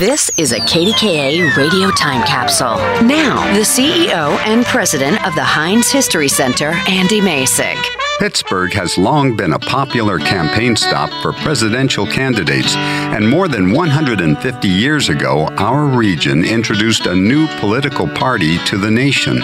This is a KDKA radio time capsule. Now, the CEO and president of the Heinz History Center, Andy Masich. Pittsburgh has long been a popular campaign stop for presidential candidates, and more than 150 years ago, our region introduced a new political party to the nation.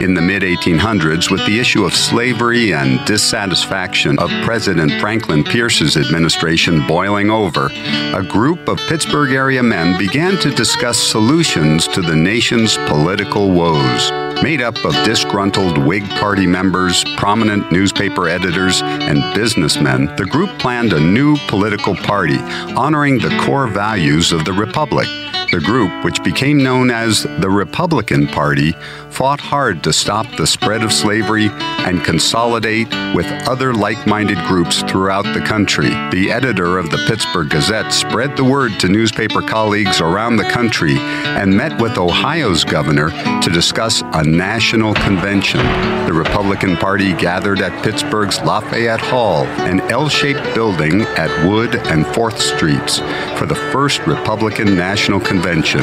In the mid 1800s, with the issue of slavery and dissatisfaction of President Franklin Pierce's administration boiling over, a group of Pittsburgh area men began to discuss solutions to the nation's political woes. Made up of disgruntled Whig Party members, prominent newspaper editors, and businessmen, the group planned a new political party honoring the core values of the Republic. The group, which became known as the Republican Party, fought hard to stop the spread of slavery and consolidate with other like minded groups throughout the country. The editor of the Pittsburgh Gazette spread the word to newspaper colleagues around the country and met with Ohio's governor to discuss a national convention. The Republican Party gathered at Pittsburgh's Lafayette Hall, an L shaped building at Wood and 4th Streets, for the first Republican National Convention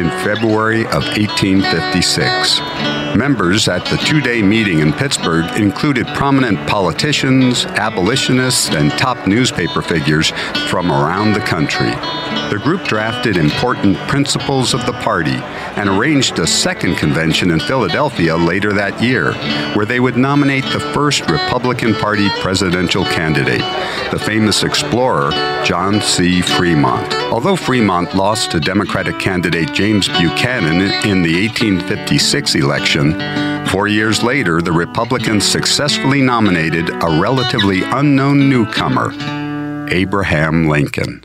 in February of 1856. Members at the two day meeting in Pittsburgh included prominent politicians, abolitionists, and top newspaper figures from around the country. The group drafted important principles of the party and arranged a second convention in Philadelphia later that year, where they would nominate the first Republican Party presidential candidate, the famous explorer John C. Fremont. Although Fremont lost to Democratic candidate James Buchanan in the 1856 election, Four years later, the Republicans successfully nominated a relatively unknown newcomer, Abraham Lincoln.